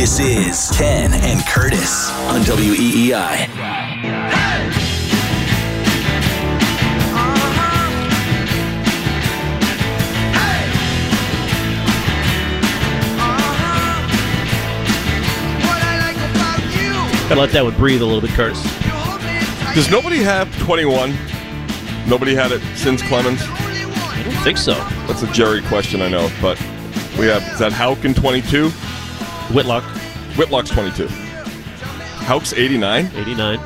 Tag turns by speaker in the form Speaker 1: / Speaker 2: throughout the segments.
Speaker 1: This is Ken and Curtis on WEEI.
Speaker 2: Gotta let that one breathe a little bit, Curtis.
Speaker 3: Does nobody have 21? Nobody had it since Clemens?
Speaker 2: I don't think so.
Speaker 3: That's a Jerry question, I know, but we have, is that Houck in 22?
Speaker 2: Whitlock,
Speaker 3: Whitlock's 22. Houck's 89?
Speaker 2: 89.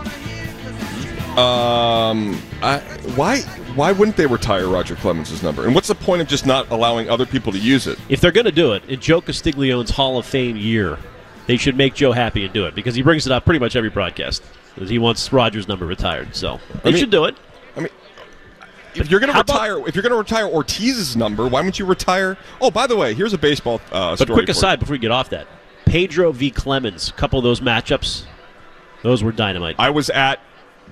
Speaker 3: Um, I, why why wouldn't they retire Roger Clemens' number? And what's the point of just not allowing other people to use it?
Speaker 2: If they're going to do it in Joe Castiglione's Hall of Fame year, they should make Joe happy and do it because he brings it up pretty much every broadcast. He wants Rogers' number retired, so they
Speaker 3: mean-
Speaker 2: should do it.
Speaker 3: I mean, if you're going to
Speaker 2: How about-
Speaker 3: retire, if you're going to retire Ortiz's number, why wouldn't you retire? Oh, by the way, here's a baseball uh,
Speaker 2: But quick aside before we get off that, Pedro v. Clemens, a couple of those matchups, those were dynamite.
Speaker 3: I was at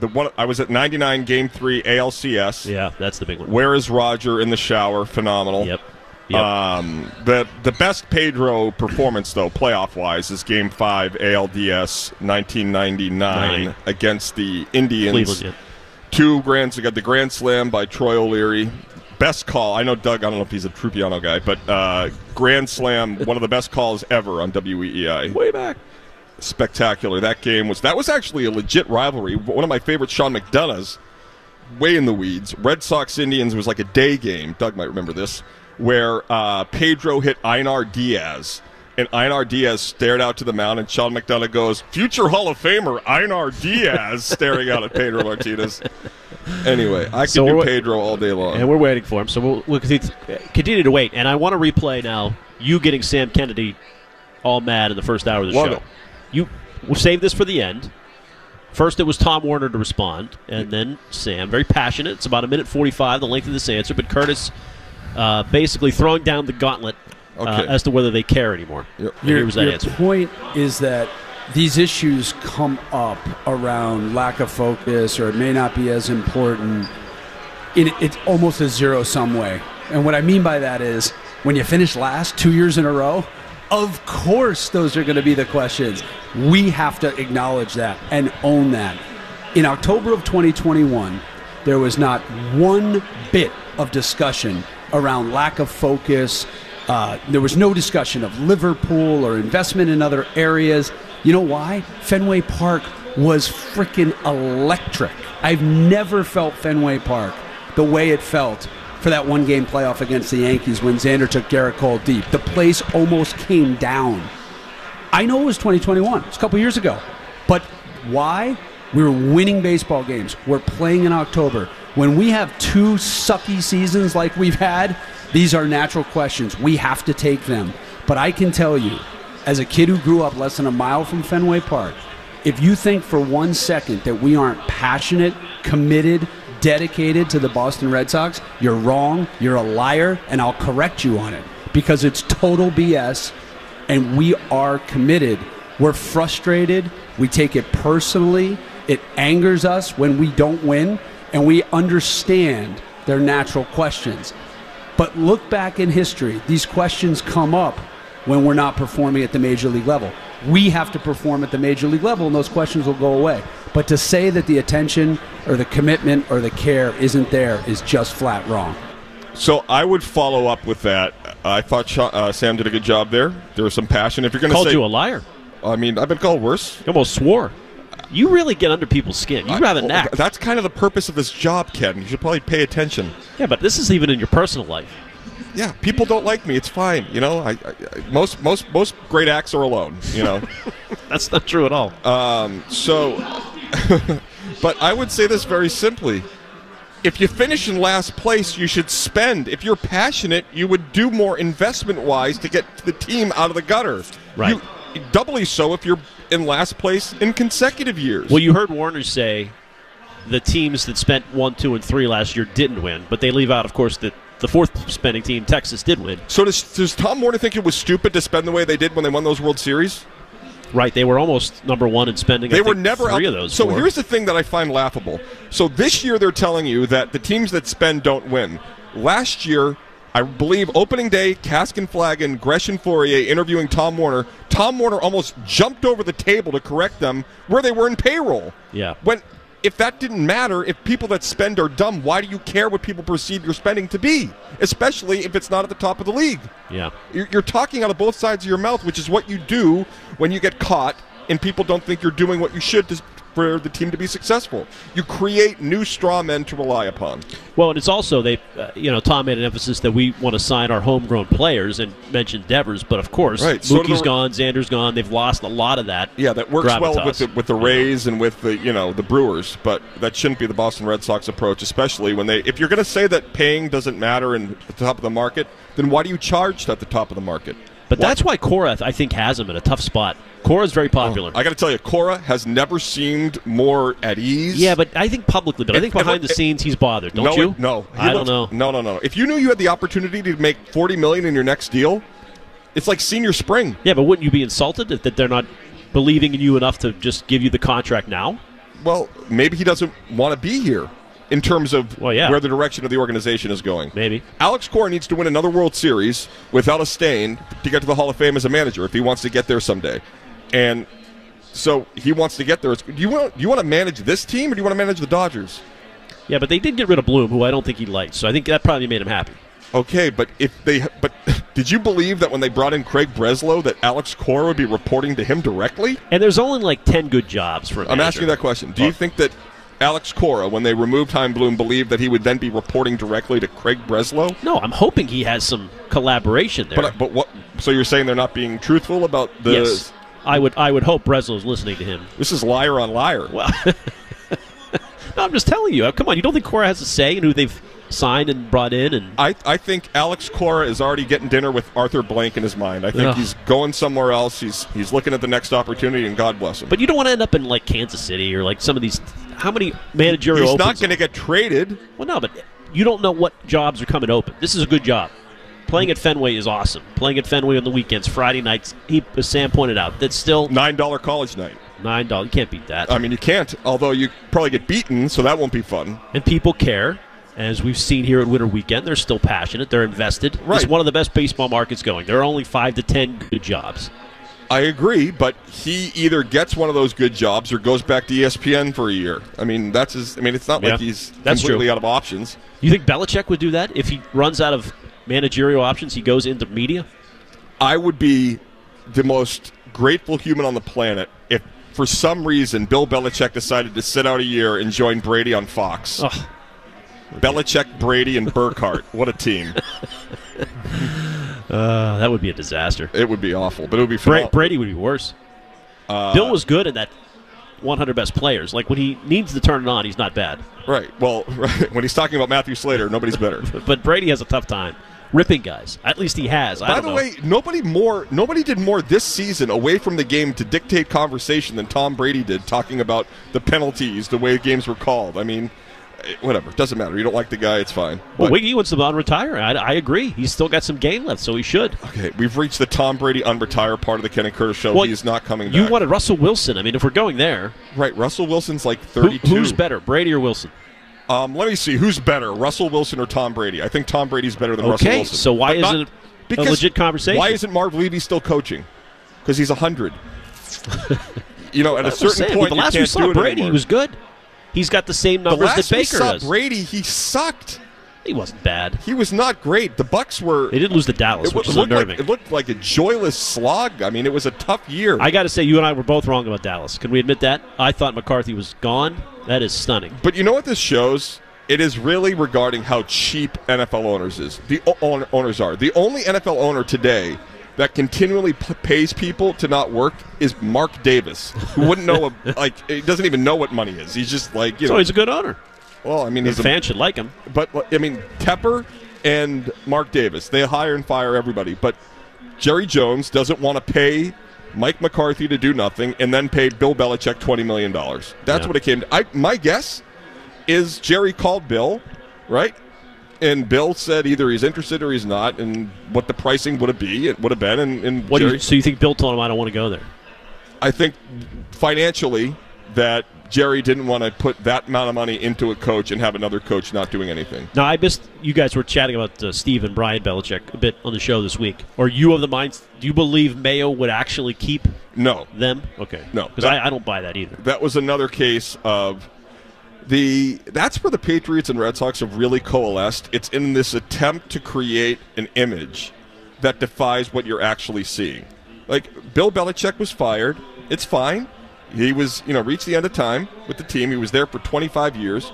Speaker 3: the one. I was at 99 Game Three ALCS.
Speaker 2: yeah, that's the big one.
Speaker 3: Where is Roger in the shower? Phenomenal.
Speaker 2: Yep. Yep.
Speaker 3: Um, the the best Pedro performance though, playoff wise, is Game Five ALDS 1999
Speaker 2: Nine.
Speaker 3: against the Indians.
Speaker 2: Cleveland, yeah.
Speaker 3: Two grands. Got the grand slam by Troy O'Leary. Best call. I know Doug. I don't know if he's a Trupiano guy, but uh, grand slam, one of the best calls ever on WEEI.
Speaker 2: Way back.
Speaker 3: Spectacular. That game was. That was actually a legit rivalry. One of my favorites, Sean McDonough's, way in the weeds. Red Sox Indians was like a day game. Doug might remember this, where uh, Pedro hit Einar Diaz. And Einar Diaz stared out to the mound, and Sean McDonough goes, "Future Hall of Famer Einar Diaz," staring out at Pedro Martinez. Anyway, I can
Speaker 2: So
Speaker 3: do
Speaker 2: we're-
Speaker 3: Pedro all day long.
Speaker 2: And we're waiting for him, so we'll, we'll continue continue to wait. And I want to replay now you getting Sam Kennedy all mad in the first hour of the
Speaker 3: Love
Speaker 2: show.
Speaker 3: it.
Speaker 2: You we'll save this for the end. First, it was Tom Werner to respond, and then Sam. Very passionate. It's about a minute forty-five, the length of this answer. But Curtis uh, basically throwing down the gauntlet uh,
Speaker 3: Okay.
Speaker 2: as to whether they care anymore.
Speaker 3: Yep.
Speaker 2: And here was that
Speaker 4: your
Speaker 2: answer.
Speaker 4: point is that these issues come up around lack of focus or it may not be as important in it's almost a zero sum way. And what I mean by that is when you finish last two years in a row, of course those are going to be the questions. We have to acknowledge that and own that. In October of 2021, there was not one bit of discussion around lack of focus. Uh, there was no discussion of Liverpool or investment in other areas. You know why? Fenway Park was freaking electric. I've never felt Fenway Park the way it felt for that one game playoff against the Yankees when Xander took Garrett Cole deep. The place almost came down. I know it was 2021. It's a couple years ago. But why? We were winning baseball games. We're playing in October. When we have two sucky seasons like we've had, these are natural questions. We have to take them. But I can tell you, as a kid who grew up less than a mile from Fenway Park, if you think for one second that we aren't passionate, committed, dedicated to the Boston Red Sox, you're wrong, you're a liar, and I'll correct you on it because it's total BS and we are committed. We're frustrated. We take it personally. It angers us when we don't win, and we understand their natural questions. But look back in history, these questions come up when we're not performing at the major league level. We have to perform at the major league level, and those questions will go away. But to say that the attention or the commitment or the care isn't there is just flat wrong.
Speaker 3: So I would follow up with that. I thought Sha- uh, Sam did a good job there. There was some passion. If you're going to
Speaker 2: Called
Speaker 3: say,
Speaker 2: you a liar.
Speaker 3: I mean, I've been called worse.
Speaker 2: You almost swore. You really get under people's skin. You have a knack.
Speaker 3: That's kind of the purpose of this job, Ken. You should probably pay attention.
Speaker 2: Yeah, but this is even in your personal life.
Speaker 3: Yeah, people don't like me. It's fine. You know, I, I, most most most great acts are alone. You know,
Speaker 2: That's not true at all.
Speaker 3: Um, so. but I would say this very simply. If you finish in last place, you should spend. If you're passionate, you would do more investment wise to get the team out of the gutter.
Speaker 2: Right.
Speaker 3: You, doubly so if you're in last place in consecutive years.
Speaker 2: Well, you heard Werner say the teams that spent one, two, and three last year didn't win, but they leave out, of course, that the fourth spending team, Texas, did win.
Speaker 3: so does, does Tom Werner think it was stupid to spend the way they did when they won those World Series?
Speaker 2: Right, they were almost number one in spending. I
Speaker 3: They were never
Speaker 2: three
Speaker 3: out-
Speaker 2: of those.
Speaker 3: So
Speaker 2: four.
Speaker 3: here's the thing that I find laughable. So this year they're telling you that the teams that spend don't win. Last year, I believe opening day, Caskin Flagon, Gresham Fourier interviewing Tom Werner. Tom Werner almost jumped over the table to correct them where they were in payroll.
Speaker 2: Yeah.
Speaker 3: When if that didn't matter, if people that spend are dumb, why do you care what people perceive your spending to be? Especially if it's not at the top of the league.
Speaker 2: Yeah.
Speaker 3: You're, you're talking out of both sides of your mouth, which is what you do when you get caught and people don't think you're doing what you should to, for the team to be successful. You create new straw men to rely upon.
Speaker 2: Well, and it's also they, uh, you know, Tom made an emphasis that we want to sign our homegrown players and mentioned Devers, but of course,
Speaker 3: Right, so
Speaker 2: Mookie's
Speaker 3: the-
Speaker 2: gone, Xander's gone. They've lost a lot of that.
Speaker 3: Yeah, that works well with the, with the Rays and with the you know the Brewers, but that shouldn't be the Boston Red Sox approach, especially when they. If you're going to say that paying doesn't matter in at the top of the market, then why do you charge at the top of the market?
Speaker 2: But
Speaker 3: Why-
Speaker 2: that's why Cora, I think, has him in a tough spot. Cora's very oh, popular.
Speaker 3: I got to tell you, Cora has never seemed more at ease.
Speaker 2: yeah, but I think publicly, but I think behind the
Speaker 3: if-
Speaker 2: scenes he's bothered. Don't
Speaker 3: no,
Speaker 2: you?
Speaker 3: No, He
Speaker 2: I don't know.
Speaker 3: No, no, no. If you knew you had the opportunity to make forty million in your next deal, it's like senior spring.
Speaker 2: Yeah, but wouldn't you be insulted if, that they're not believing in you enough to just give you the contract now?
Speaker 3: Well, maybe he doesn't want to be here in terms of
Speaker 2: Well, yeah.
Speaker 3: where the direction of the organization is going.
Speaker 2: Maybe.
Speaker 3: Alex Cora needs to win another World Series without a stain to get to the Hall of Fame as a manager if he wants to get there someday. And so he wants to get there. Do you want do you want to manage this team or do you want to manage the Dodgers?
Speaker 2: Yeah, but they did get rid of Bloom, who I don't think he liked. So I think that probably made him happy.
Speaker 3: Okay, but if they but did you believe that when they brought in Craig Breslow that Alex Cora would be reporting to him directly?
Speaker 2: And there's only like ten good jobs for.
Speaker 3: I'm asking that question. Do you
Speaker 2: Oh.
Speaker 3: think that Alex Cora, when they removed Chaim Bloom, believed that he would then be reporting directly to Craig Breslow?
Speaker 2: No, I'm hoping he has some collaboration there.
Speaker 3: But uh, but what? So you're saying they're not being truthful about the?
Speaker 2: yes, I would. I would hope Breslow's listening to him.
Speaker 3: This is liar on liar.
Speaker 2: Well, no, I'm just telling you. Come on, you don't think Cora has a say in who they've signed and brought in? And
Speaker 3: I, I think Alex Cora is already getting dinner with Arthur Blank in his mind. I think
Speaker 2: Ugh.
Speaker 3: he's going somewhere else. He's he's looking at the next opportunity, and God bless him.
Speaker 2: but you don't want to end up in like Kansas City or like some of these. How many managerial?
Speaker 3: he's not going to get traded.
Speaker 2: Well, no, but you don't know what jobs are coming open. This is a good job. Playing at Fenway is awesome. Playing at Fenway on the weekends, Friday nights. He, as Sam pointed out, that's still
Speaker 3: Nine dollar college night.
Speaker 2: nine dollars. You can't beat that.
Speaker 3: I mean, you can't. Although you probably get beaten, so that won't be fun.
Speaker 2: and people care. As we've seen here at Winter Weekend, they're still passionate. They're invested.
Speaker 3: Right.
Speaker 2: It's one of the best baseball markets going. There are only five to ten good jobs.
Speaker 3: I agree, but he either gets one of those good jobs or goes back to ESPN for a year. I mean, that's his. I mean, it's not
Speaker 2: Yeah,
Speaker 3: like he's
Speaker 2: that's
Speaker 3: completely
Speaker 2: true.
Speaker 3: out of options.
Speaker 2: You think Belichick would do that if he runs out of managerial options? He goes into media.
Speaker 3: I would be the most grateful human on the planet if, for some reason, Bill Belichick decided to sit out a year and join Brady on Fox.
Speaker 2: Ugh.
Speaker 3: Belichick, Brady, and Burkhardt. what a team!
Speaker 2: Uh, that would be a disaster.
Speaker 3: It would be awful, but it would be
Speaker 2: Bra- Brady would be worse. Bill was good in that 100 best players. Like when he needs to turn it on, he's not bad.
Speaker 3: Right. Well, right. when he's talking about Matthew Slater, nobody's better.
Speaker 2: But Brady has a tough time ripping guys. At least he has. I
Speaker 3: By the
Speaker 2: know.
Speaker 3: way, nobody more nobody did more this season away from the game to dictate conversation than Tom Brady did talking about the penalties, the way games were called. I mean, whatever, doesn't matter. You don't like the guy, it's fine.
Speaker 2: well,
Speaker 3: But-
Speaker 2: Wiggy wants to unretire. I, I agree. He's still got some game left, so he should.
Speaker 3: okay, we've reached the Tom Brady unretire part of the Ken and Curtis show.
Speaker 2: Well,
Speaker 3: he is not coming back.
Speaker 2: You wanted Russell Wilson. I mean, if we're going there,
Speaker 3: right? Russell Wilson's like
Speaker 2: who,
Speaker 3: 32.
Speaker 2: who's better, Brady or Wilson?
Speaker 3: Um, let me see. Who's better, Russell Wilson or Tom Brady? I think Tom Brady's better than Russell
Speaker 2: Okay,
Speaker 3: Wilson.
Speaker 2: so why
Speaker 3: But
Speaker 2: isn't it a legit conversation?
Speaker 3: Why isn't Marv Levy still coaching? Because he's hundred. you know, at a certain
Speaker 2: saying,
Speaker 3: point,
Speaker 2: the last we saw Brady, he was good. He's got the same
Speaker 3: the
Speaker 2: numbers
Speaker 3: last
Speaker 2: that
Speaker 3: we
Speaker 2: Baker
Speaker 3: saw
Speaker 2: does.
Speaker 3: Brady, he sucked.
Speaker 2: He wasn't bad.
Speaker 3: He was not great. The Bucs were.
Speaker 2: They didn't lose to Dallas,
Speaker 3: it,
Speaker 2: which
Speaker 3: wa-
Speaker 2: is
Speaker 3: looked like,
Speaker 2: unnerving.
Speaker 3: it looked like a joyless slog. I mean, it was a tough year.
Speaker 2: I got to say, you and I were both wrong about Dallas. Can we admit that? I thought McCarthy was gone. That is stunning.
Speaker 3: But you know what this shows? It is really regarding how cheap NFL owners is. The o- owners are the only NFL owner today that continually p- pays people to not work is Mark Davis, who wouldn't know a, like he doesn't even know what money is. He's just like you
Speaker 2: So
Speaker 3: know.
Speaker 2: he's a good owner.
Speaker 3: well, I mean, his
Speaker 2: fans should like him.
Speaker 3: but I mean Tepper and Mark Davis they hire and fire everybody, but Jerry Jones doesn't want to pay. Mike McCarthy to do nothing, and then pay Bill Belichick twenty million dollars. That's
Speaker 2: Yeah.
Speaker 3: what it came to. I, my guess is Jerry called Bill, right? And Bill said either he's interested or he's not, and what the pricing would have be, it would have been. And, and
Speaker 2: What
Speaker 3: Jerry,
Speaker 2: you, so you think Bill told him I don't want to go there?
Speaker 3: I think financially, that Jerry didn't want to put that amount of money into a coach and have another coach not doing anything.
Speaker 2: Now, I missed you guys were chatting about uh, Steve and Brian Belichick a bit on the show this week. Are you of the mind? Do you believe Mayo would actually keep
Speaker 3: No,
Speaker 2: them? Okay,
Speaker 3: No,
Speaker 2: because I, I don't buy that either.
Speaker 3: that was another case of the that's where the Patriots and Red Sox have really coalesced. It's in this attempt to create an image that defies what you're actually seeing. Like Bill Belichick was fired. It's fine. He was, you know, reached the end of time with the team. He was there for 25 years.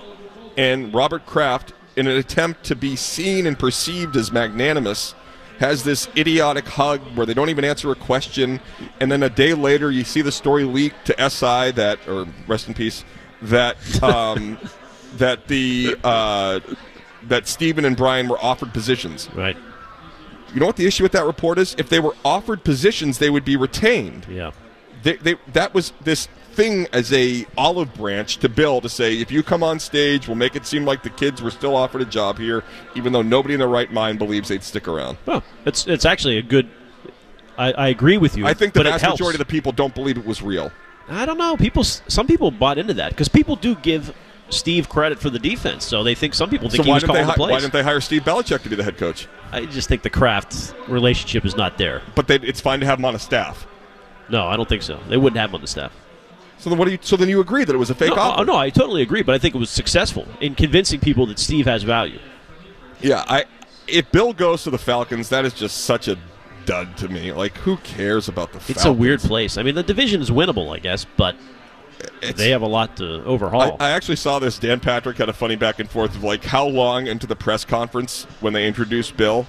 Speaker 3: And Robert Kraft, in an attempt to be seen and perceived as magnanimous, has this idiotic hug where they don't even answer a question. And then a day later, you see the story leaked to SI that, or rest in peace, that um, that the uh, that Stephen and Brian were offered positions.
Speaker 2: Right?
Speaker 3: You know what the issue with that report is? If they were offered positions, they would be retained
Speaker 2: Yeah.
Speaker 3: they, they, that was this thing as a olive branch to Bill to say, if you come on stage, we'll make it seem like the kids were still offered a job here, even though nobody in their right mind believes they'd stick around.
Speaker 2: Well, it's it's actually a good. I, I agree with you.
Speaker 3: I think the vast majority of the people don't believe it was real.
Speaker 2: I don't know. People, some people bought into that because people do give Steve credit for the defense. So they think some people think
Speaker 3: So
Speaker 2: he was calling the
Speaker 3: hi- why didn't they hire Steve Belichick to be the head coach?
Speaker 2: I just think the Kraft relationship is not there.
Speaker 3: But they, it's fine to have him on a staff.
Speaker 2: No, I don't think so. They wouldn't have him on the staff.
Speaker 3: So then, what do you? So then you agree that it was a fake
Speaker 2: No,
Speaker 3: offer?
Speaker 2: oh, no, I totally agree, but I think it was successful in convincing people that Steve has value.
Speaker 3: Yeah, I. If Bill goes to the Falcons, that is just such a dud to me. Like, who cares about the?
Speaker 2: It's
Speaker 3: Falcons?
Speaker 2: a weird place. I mean, the division is winnable, I guess, but
Speaker 3: It's-
Speaker 2: they have a lot to
Speaker 3: I,
Speaker 2: overhaul.
Speaker 3: I actually saw this. Dan Patrick had a funny back and forth of like, how long into the press conference when they introduced Bill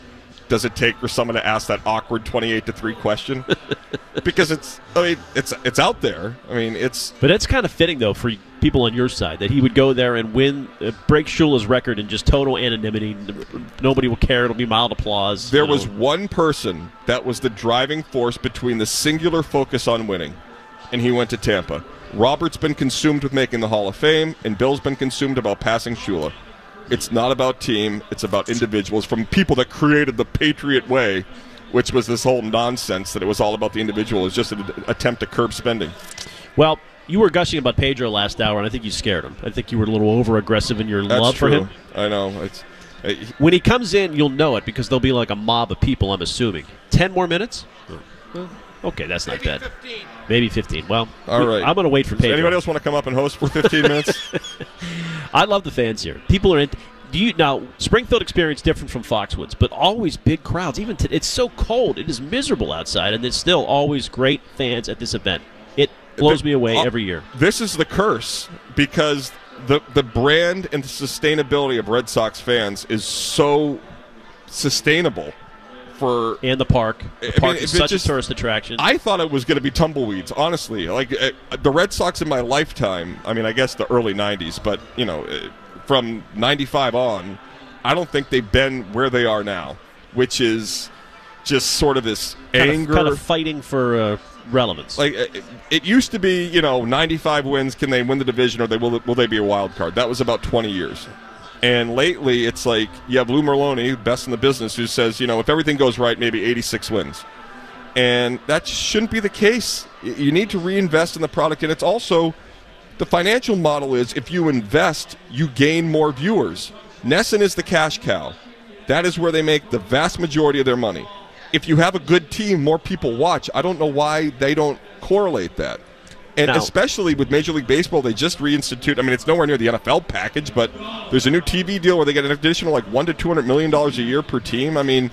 Speaker 3: does it take for someone to ask that awkward twenty-eight to three question? because it's, I mean, it's it's out there. I mean, it's
Speaker 2: but it's kind of fitting, though, for people on your side that he would go there and win, uh, break Shula's record in just total anonymity. Nobody will care. It'll be mild applause.
Speaker 3: there
Speaker 2: you know.
Speaker 3: was one person that was the driving force between the singular focus on winning, and he went to Tampa. Robert's been consumed with making the Hall of Fame, and Bill's been consumed about passing Shula. It's not about team; it's about individuals from people that created the Patriot Way, which was this whole nonsense that it was all about the individual. It was just an attempt to curb spending.
Speaker 2: Well, you were gushing about Pedro last hour, and I think you scared him. I think you were a little over aggressive in your
Speaker 3: That's
Speaker 2: love
Speaker 3: true.
Speaker 2: for him.
Speaker 3: I know. It's uh,
Speaker 2: When he comes in, you'll know it because there'll be like a mob of people. I'm assuming ten more minutes. Oh, okay, that's not bad. 15. Maybe fifteen. Well,
Speaker 3: all right.
Speaker 2: I'm going to wait for
Speaker 3: Does
Speaker 2: Pedro.
Speaker 3: anybody else want to come up and host for 15 minutes?
Speaker 2: I love the fans here. People are in. Do you now Springfield experience different from Foxwoods, but always big crowds. Even to, it's so cold, it is miserable outside, and there's still always great fans at this event. It blows me away every year.
Speaker 3: This is the curse because the the brand and the sustainability of Red Sox fans is so sustainable for
Speaker 2: And the park, the
Speaker 3: I
Speaker 2: park
Speaker 3: mean,
Speaker 2: is such
Speaker 3: just-
Speaker 2: a tourist attraction.
Speaker 3: I thought it was going to be tumbleweeds, honestly. Like uh, the Red Sox in my lifetime, I mean, I guess the early 90s, but you know, uh, from 95 on, I don't think they've been where they are now, which is just sort of this
Speaker 2: kind,
Speaker 3: anger
Speaker 2: of, kind of fighting for uh, relevance.
Speaker 3: like it, it used to be, you know, 95 wins. Can they win the division, or they will will they be a wild card? That was about 20 years. And lately, it's like you have Lou Merloni, best in the business, who says, you know, if everything goes right, maybe 86 wins. And that shouldn't be the case. You need to reinvest in the product, and it's also the financial model is if you invest, you gain more viewers. NESN is the cash cow. That is where they make the vast majority of their money. If you have a good team, more people watch. I don't know why they don't correlate that. And
Speaker 2: Now-
Speaker 3: especially with Major League Baseball, they just reinstitute. I mean, it's nowhere near the NFL package, but there's a new TV deal where they get an additional like one to two hundred million dollars a year per team. I mean,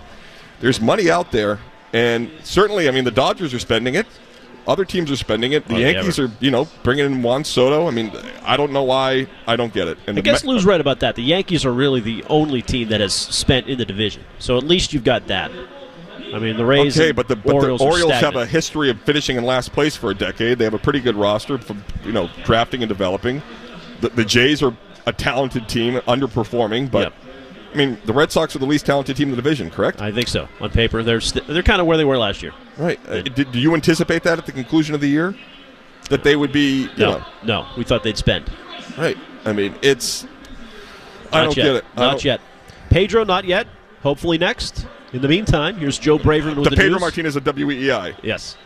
Speaker 3: there's money out there, and certainly, I mean, the Dodgers are spending it. Other teams are spending it. The
Speaker 2: Oh,
Speaker 3: Yankees are, you know, bringing in Juan Soto. I mean, I don't know why. I don't get it. And
Speaker 2: I guess
Speaker 3: Me-
Speaker 2: Lou's right about that. The Yankees are really the only team that has spent in the division, so at least you've got that. I mean, the Rays.
Speaker 3: Okay, but the, but
Speaker 2: Orioles,
Speaker 3: the Orioles have a history of finishing in last place for a decade. They have a pretty good roster from you know drafting and developing. The, the Jays are a talented team, underperforming, but
Speaker 2: Yep.
Speaker 3: I mean the Red Sox are the least talented team in the division, correct?
Speaker 2: I think so. On paper, they're st- they're kind of where they were last year.
Speaker 3: right. Uh, did, do you anticipate that at the conclusion of the year that they would be?
Speaker 2: No,
Speaker 3: know,
Speaker 2: no, we thought they'd spend.
Speaker 3: right. I mean, it's. I don't
Speaker 2: yet.
Speaker 3: get it. I don't-
Speaker 2: yet. Pedro, not yet. Hopefully next. In the meantime, here's Joe Braverman with
Speaker 3: The
Speaker 2: the,
Speaker 3: Pedro
Speaker 2: news.
Speaker 3: Martinez of WEEI.
Speaker 2: Yes.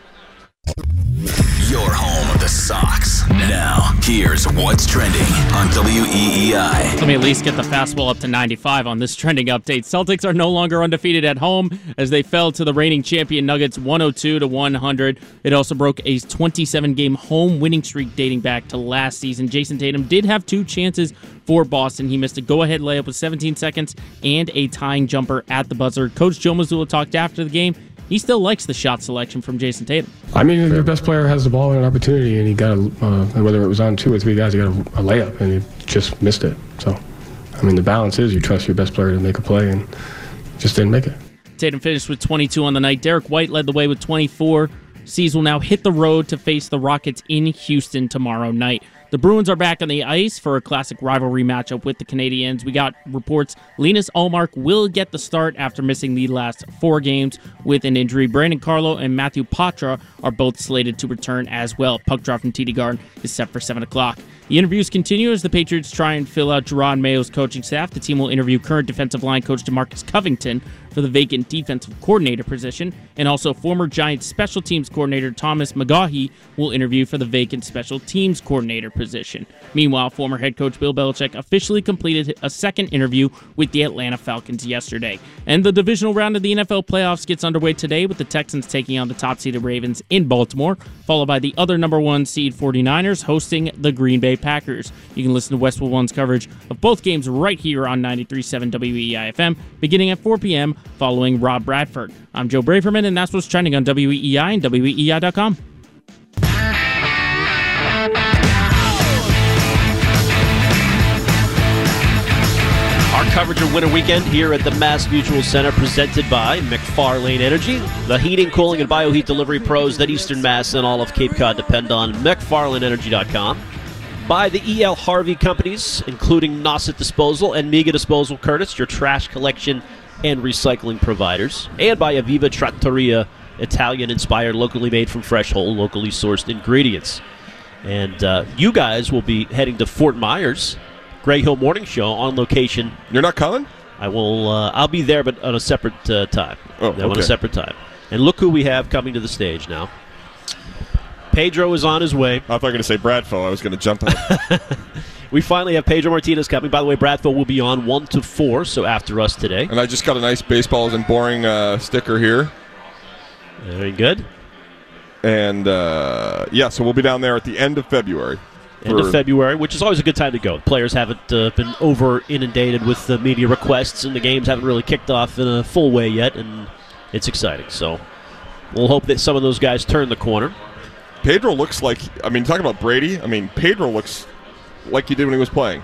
Speaker 1: Your home of the Sox. Now, Here's what's trending on WEEI.
Speaker 5: Let me at least get the fastball up to 95 on this trending update. Celtics are no longer undefeated at home as they fell to the reigning champion Nuggets 102 to 100. It also broke a 27 game home winning streak dating back to last season. Jayson Tatum did have two chances for Boston. He missed a go ahead layup with 17 seconds and a tying jumper at the buzzer. Coach Joe Mazzulla talked after the game. He still likes the shot selection from Jayson Tatum.
Speaker 6: I mean, your best player has the ball and an opportunity, and he got a, uh, whether it was on two or three guys, he got a, a layup, and he just missed it. So, I mean, the balance is you trust your best player to make a play, and just didn't make it.
Speaker 5: Tatum finished with 22 on the night. Derrick White led the way with 24. C's will now hit the road to face the Rockets in Houston tomorrow night. The Bruins are back on the ice for a classic rivalry matchup with the Canadiens. We got reports Linus Ullmark will get the start after missing the last four games with an injury. Brandon Carlo and Matthew Poitras are both slated to return as well. Puck drop from TD Garden is set for 7 o'clock. The interviews continue as the Patriots try and fill out Jerod Mayo's coaching staff. The team will interview current defensive line coach Demarcus Covington for the vacant defensive coordinator position, and also former Giants special teams coordinator Thomas McGaughey will interview for the vacant special teams coordinator position. Meanwhile, former head coach Bill Belichick officially completed a second interview with the Atlanta Falcons yesterday. And the divisional round of the NFL playoffs gets underway today with the Texans taking on the top seeded Ravens in Baltimore, followed by the other number one seed 49ers hosting the Green Bay Packers. You can listen to Westwood One's coverage of both games right here on 93.7 WEI FM beginning at 4 p.m. following Rob Bradford. I'm Joe Braverman, and that's what's trending on WEEI and WEEI.com.
Speaker 2: Our coverage of Winter Weekend here at the Mass Mutual Center, presented by McFarlane Energy, the heating, cooling, and bioheat delivery pros that Eastern Mass and all of Cape Cod depend on. McFarlaneEnergy.com. By the E.L. Harvey companies, including Nauset Disposal and Miga Disposal Curtis, your trash collection and recycling providers. And by Aviva Trattoria, Italian inspired, locally made from fresh, whole, locally sourced ingredients. And uh, you guys will be heading to Fort Myers, Greg Hill Morning Show on location
Speaker 3: You're not coming?
Speaker 2: I will. Uh, I'll be there, but on a separate uh, time.
Speaker 3: Oh,
Speaker 2: Yeah, on a separate time. And look who we have coming to the stage now. Pedro is on his way.
Speaker 3: I thought you were going to say Bradfo. I was going to jump on.
Speaker 2: We finally have Pedro Martinez coming. By the way, Bradford will be on one to four, so after us today.
Speaker 3: and I just got a nice Baseball Isn't Boring uh, sticker here.
Speaker 2: Very good.
Speaker 3: And uh, yeah, so we'll be down there at the end of February.
Speaker 2: End of February, which is always a good time to go. Players haven't uh, been over inundated with the media requests, and the games haven't really kicked off in a full way yet, and it's exciting. So we'll hope that some of those guys turn the corner.
Speaker 3: Pedro looks like. I mean, talking about Brady. I mean, Pedro looks like he did when he was playing.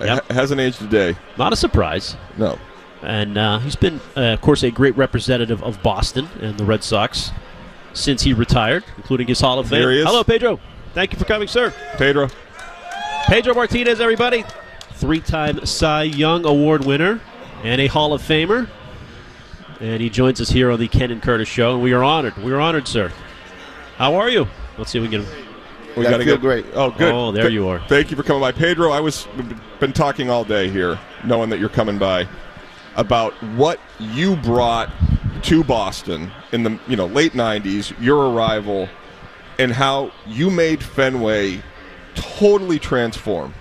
Speaker 2: Yep.
Speaker 3: Ha- hasn't aged a day.
Speaker 2: Not a surprise.
Speaker 3: No.
Speaker 2: And uh, he's been, uh, of course, a great representative of Boston and the Red Sox since he retired, including his Hall of Fame.
Speaker 3: He is.
Speaker 2: Hello, Pedro. Thank you for coming, sir.
Speaker 3: Pedro.
Speaker 2: Pedro Martinez, everybody. Three time Cy Young Award winner and a Hall of Famer. And he joins us here on the Ken and Curtis Show, and we are honored. We are honored, sir. How are you? Let's see if we can.
Speaker 3: We
Speaker 7: I
Speaker 3: gotta
Speaker 7: feel
Speaker 3: get-
Speaker 7: great.
Speaker 3: Oh, good.
Speaker 2: Oh, there
Speaker 3: Th-
Speaker 2: you are.
Speaker 3: Thank you for coming by, Pedro. I was been talking all day here, knowing that you're coming by, about what you brought to Boston in the you know late '90s, your arrival, and how you made Fenway totally transform.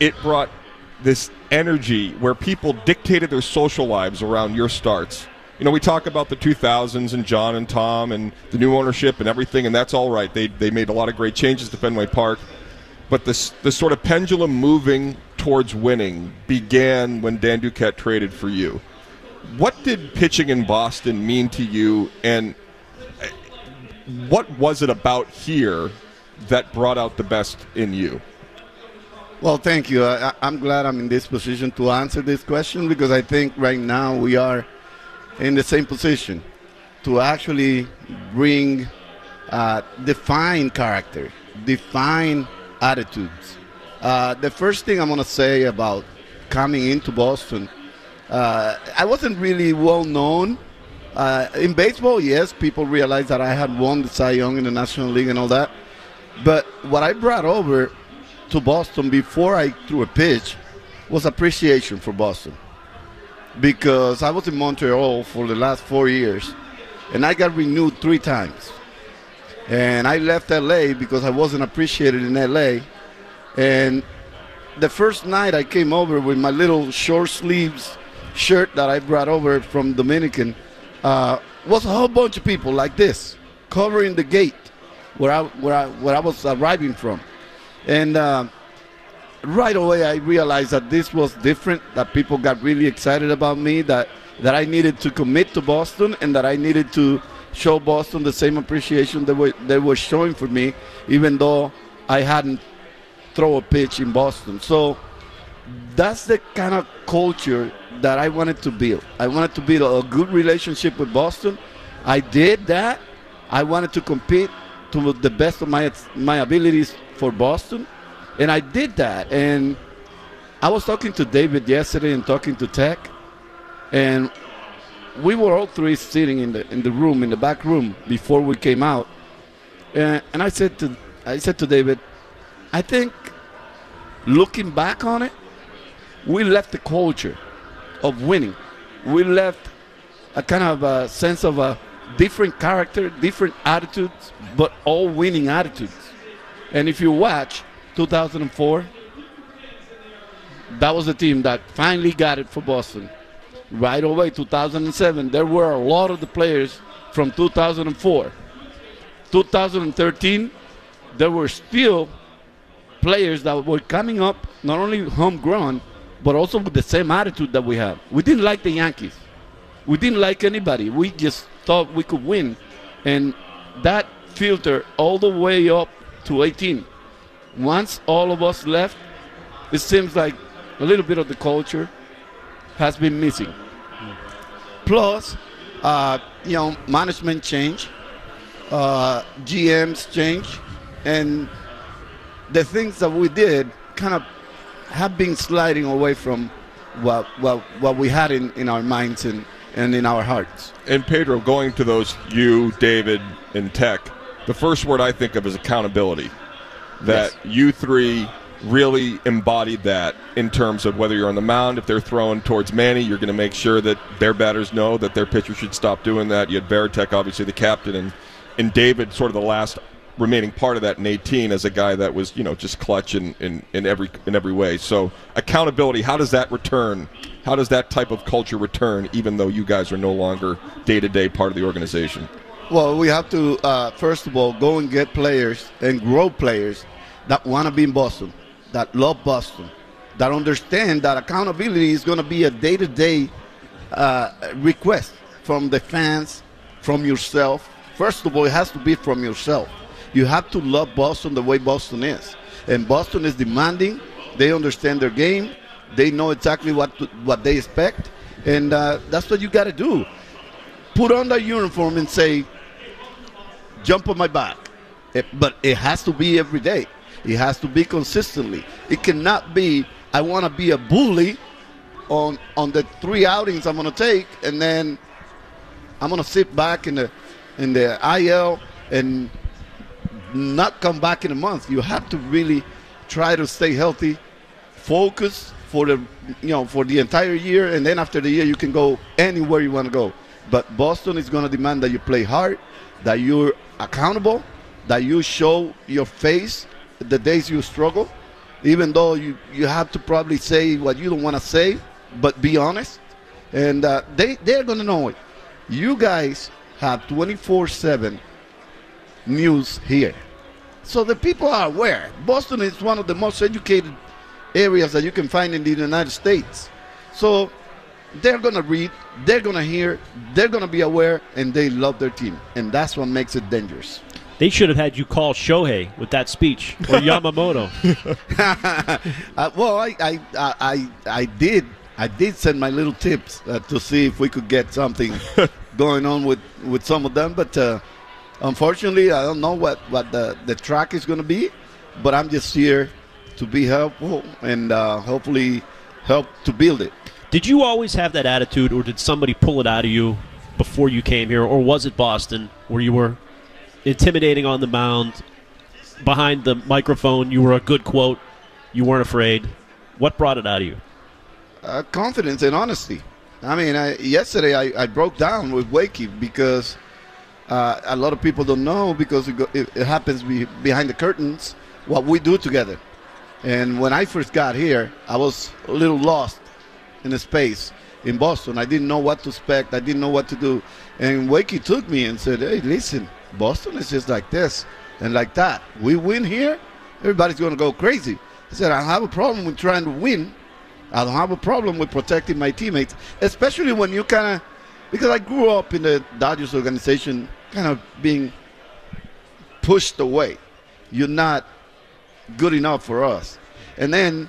Speaker 3: It brought this energy where people dictated their social lives around your starts. You know, we talk about the 2000s and John and Tom and the new ownership and everything, and that's all right. They, they made a lot of great changes to Fenway Park. But this, this sort of pendulum moving towards winning began when Dan Duquette traded for you. What did pitching in Boston mean to you, and uh, what was it about here that brought out the best in you?
Speaker 7: Well, thank you. I, I'm glad I'm in this position to answer this question because I think right now we are in the same position to actually bring, uh, define character, define attitudes. Uh, the first thing I'm to say about coming into Boston, uh, I wasn't really well known. Uh, in baseball, yes, people realized that I had won the Cy Young in the National League and all that. But what I brought over to Boston before I threw a pitch was appreciation for Boston. Because I was in Montreal for the last four years and I got renewed three times. And I left LA because I wasn't appreciated in LA. And the first night I came over with my little short sleeves shirt that I brought over from Dominican, uh, was a whole bunch of people like this covering the gate where I where I where I was arriving from, and uh, right away I realized that this was different. That people got really excited about me. That that I needed to commit to Boston and that I needed to show Boston the same appreciation they were they were showing for me, even though I hadn't throw a pitch in Boston. So that's the kind of culture that I wanted to build. I wanted to build a good relationship with Boston. I did that. I wanted to compete to the best of my my abilities for Boston, and I did that. And I was talking to David yesterday and talking to Tek, and we were all three sitting in the in the room in the back room before we came out, and, and I said to I said to David, I think looking back on it, we left the culture of winning. We left a kind of a sense of a different character, different attitudes, but all winning attitudes. And if you watch 2004, that was the team that finally got it for Boston. Right away, 2007, there were a lot of the players from 2004. 2013, there were still players that were coming up, not only homegrown, but also with the same attitude that we have. We didn't like the Yankees. We didn't like anybody. We just thought we could win. And that filter all the way up to 18. Once all of us left, it seems like a little bit of the culture has been missing. Plus, uh, you know, management change, uh, GMs change, and the things that we did kind of have been sliding away from what what, what we had in, in our minds and, and in our hearts.
Speaker 3: And Pedro, going to those you, David, and Tek, the first word I think of is accountability. That
Speaker 7: Yes.
Speaker 3: you three really embodied that in terms of whether you're on the mound, if they're throwing towards Manny, you're going to make sure that their batters know that their pitcher should stop doing that. You had Varitek, obviously the captain, and and David, sort of the last remaining part of that in 18 as a guy that was you know just clutch in, in, in every in every way. So accountability, how does that return? How does that type of culture return, even though you guys are no longer day to day part of the organization?
Speaker 7: Well, we have to uh, first of all go and get players and grow players that want to be in Boston, that love Boston, that understand that accountability is going to be a day-to-day uh, request from the fans, from yourself. First of all, it has to be from yourself. You have to love Boston the way Boston is, and Boston is demanding. They understand their game. They know exactly what to, what they expect, and uh, that's what you got to do. Put on the uniform and say, jump on my back. It- but it has to be every day. It has to be consistently. It cannot be I want to be a bully on on the three outings I'm going to take, and then I'm going to sit back in the in the IL and not come back in a month. You have to really try to stay healthy, focus for the you know for the entire year, and then after the year you can go anywhere you want to go. But Boston is going to demand that you play hard, that you're accountable, that you show your face the days you struggle, even though you you have to probably say what you don't want to say, but be honest, and uh, they they're going to know it. You guys have 24/7 news here. So the people are aware. Boston is one of the most educated areas that you can find in the United States. So they're going to read, they're going to hear, they're going to be aware, and they love their team. And that's what makes it dangerous.
Speaker 2: They should have had you call Shohei with that speech or Yamamoto.
Speaker 7: Uh, well, I, I, I, I, did. I did send my little tips uh, to see if we could get something going on with, with some of them, but uh, unfortunately, I don't know what, what the, the track is going to be. But I'm just here to be helpful and uh, hopefully help to build it.
Speaker 2: Did you always have that attitude, or did somebody pull it out of you before you came here, or was it Boston where you were intimidating on the mound, behind the microphone? You were a good quote. You weren't afraid. What brought it out of you?
Speaker 7: uh, confidence and honesty. I mean, I, yesterday I, I broke down with Wakey because uh, a lot of people don't know because it, go, it, it happens be, behind the curtains what we do together. And when I first got here, I was a little lost in the space in Boston. I didn't know what to expect. I didn't know what to do. And Wakey took me and said, "Hey, listen, Boston is just like this and like that. We win here, everybody's going to go crazy." I said, "I don't have a problem with trying to win. I don't have a problem with protecting my teammates, especially when you kind of because I grew up in the Dodgers organization, kind of being pushed away. You're not good enough for us. And then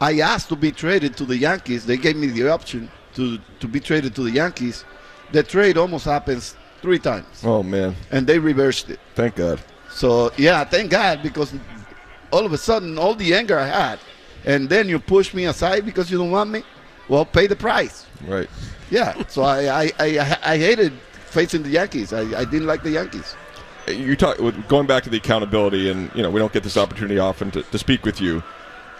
Speaker 7: I asked to be traded to the Yankees. They gave me the option to, to be traded to the Yankees. The trade almost happens three times,
Speaker 3: Oh man,
Speaker 7: and they reversed it.
Speaker 3: thank God.
Speaker 7: So yeah, thank God because all of a sudden all the anger I had, and then you push me aside because you don't want me. Well, pay the price.
Speaker 3: Right.
Speaker 7: Yeah. So I I, I, I hated facing the Yankees. I, I didn't like the Yankees.
Speaker 3: you talk going back to the accountability, and you know we don't get this opportunity often to, to speak with you.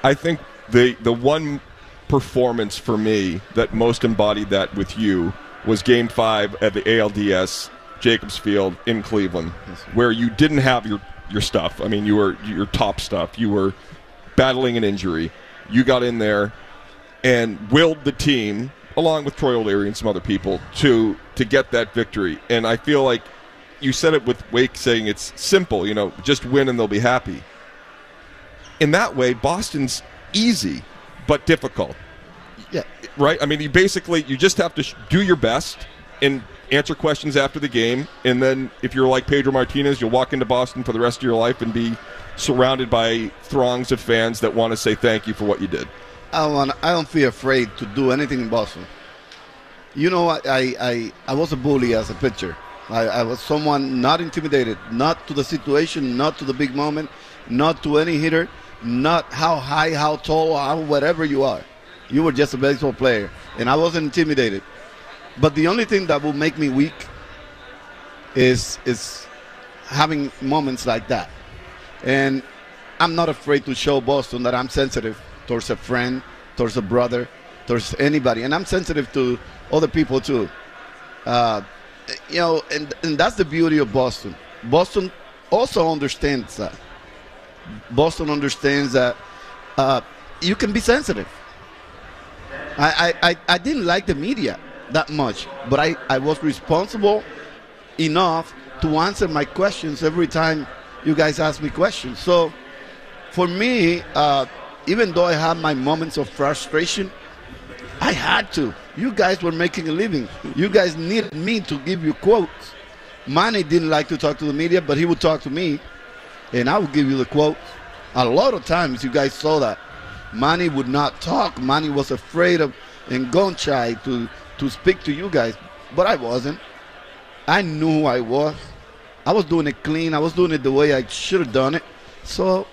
Speaker 3: I think the the one performance for me that most embodied that with you was Game Five at the ALDS Jacobs Field in Cleveland, where you didn't have your your stuff. I mean, you were your top stuff. You were battling an injury. You got in there and willed the team, along with Troy O'Leary and some other people, to to get that victory. And I feel like you said it with Wake saying it's simple, you know, just win and they'll be happy. In that way, Boston's easy but difficult,
Speaker 7: Yeah.
Speaker 3: right? I mean, you basically you just have to sh- do your best and answer questions after the game, and then if you're like Pedro Martinez, you'll walk into Boston for the rest of your life and be surrounded by throngs of fans that want to say thank you for what you did.
Speaker 7: I don't want. I don't feel afraid to do anything in Boston. You know, I I, I, I was a bully as a pitcher. I, I was someone not intimidated, not to the situation, not to the big moment, not to any hitter, not how high, how tall, how whatever you are. You were just a baseball player, and I wasn't intimidated. But the only thing that will make me weak is is having moments like that. And I'm not afraid to show Boston that I'm sensitive towards a friend, towards a brother, towards anybody, and I'm sensitive to other people too. Uh, you know, and and that's the beauty of Boston. Boston also understands that. Boston understands that uh, you can be sensitive. I, I, I, didn't like the media that much, but I, I was responsible enough to answer my questions every time you guys ask me questions. So for me, uh, even though I had my moments of frustration, I had to. You guys were making a living. You guys needed me to give you quotes. Manny didn't like to talk to the media, but he would talk to me, and I will give you the quote. A lot of times, you guys saw that. Manny would not talk. Manny was afraid of shy to, to speak to you guys, but I wasn't. I knew who I was. I was doing it clean. I was doing it the way I should have done it. So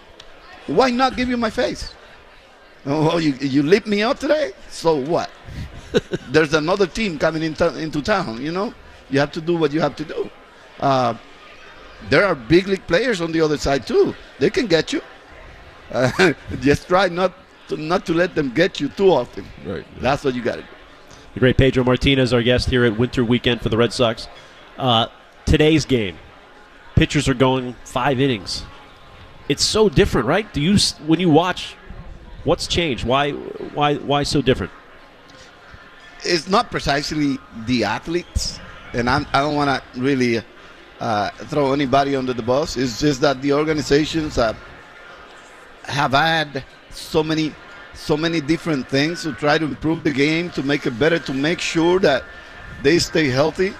Speaker 7: why not give you my face? Oh, you, you lit me up today? So what? There's another team coming in to- into town, you know? You have to do what you have to do. Uh, there are big league players on the other side, too. They can get you. Uh, just try not to, not to let them get you too often.
Speaker 3: Right.
Speaker 7: That's what you got to do.
Speaker 2: The great Pedro Martinez, our guest here at Winter Weekend for the Red Sox. Uh, today's game, pitchers are going five innings. It's so different, right? Do you when you watch, what's changed? Why, why, why so different?
Speaker 7: it's not precisely the athletes, and I'm, I don't want to really uh, throw anybody under the bus. It's just that the organizations have, have had so many, so many different things to try to improve the game, to make it better, to make sure that they stay healthy,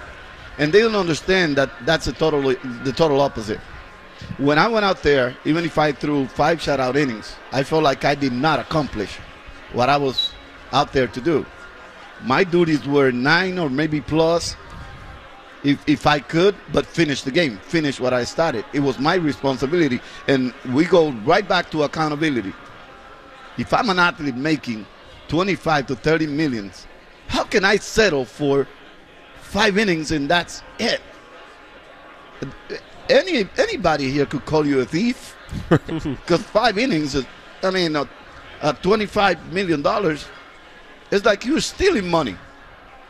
Speaker 7: and they don't understand that that's a totally the total opposite. When I went out there, even if I threw five shutout innings, I felt like I did not accomplish what I was out there to do my duties were nine or maybe plus if, if I could, but finish the game, finish what I started. It was my responsibility. And we go right back to accountability. If I'm an athlete making 25 to 30 millions, how can I settle for five innings and that's it? Any anybody here could call you a thief because five innings is, I mean, uh, uh, 25 million dollars it's like you're stealing money.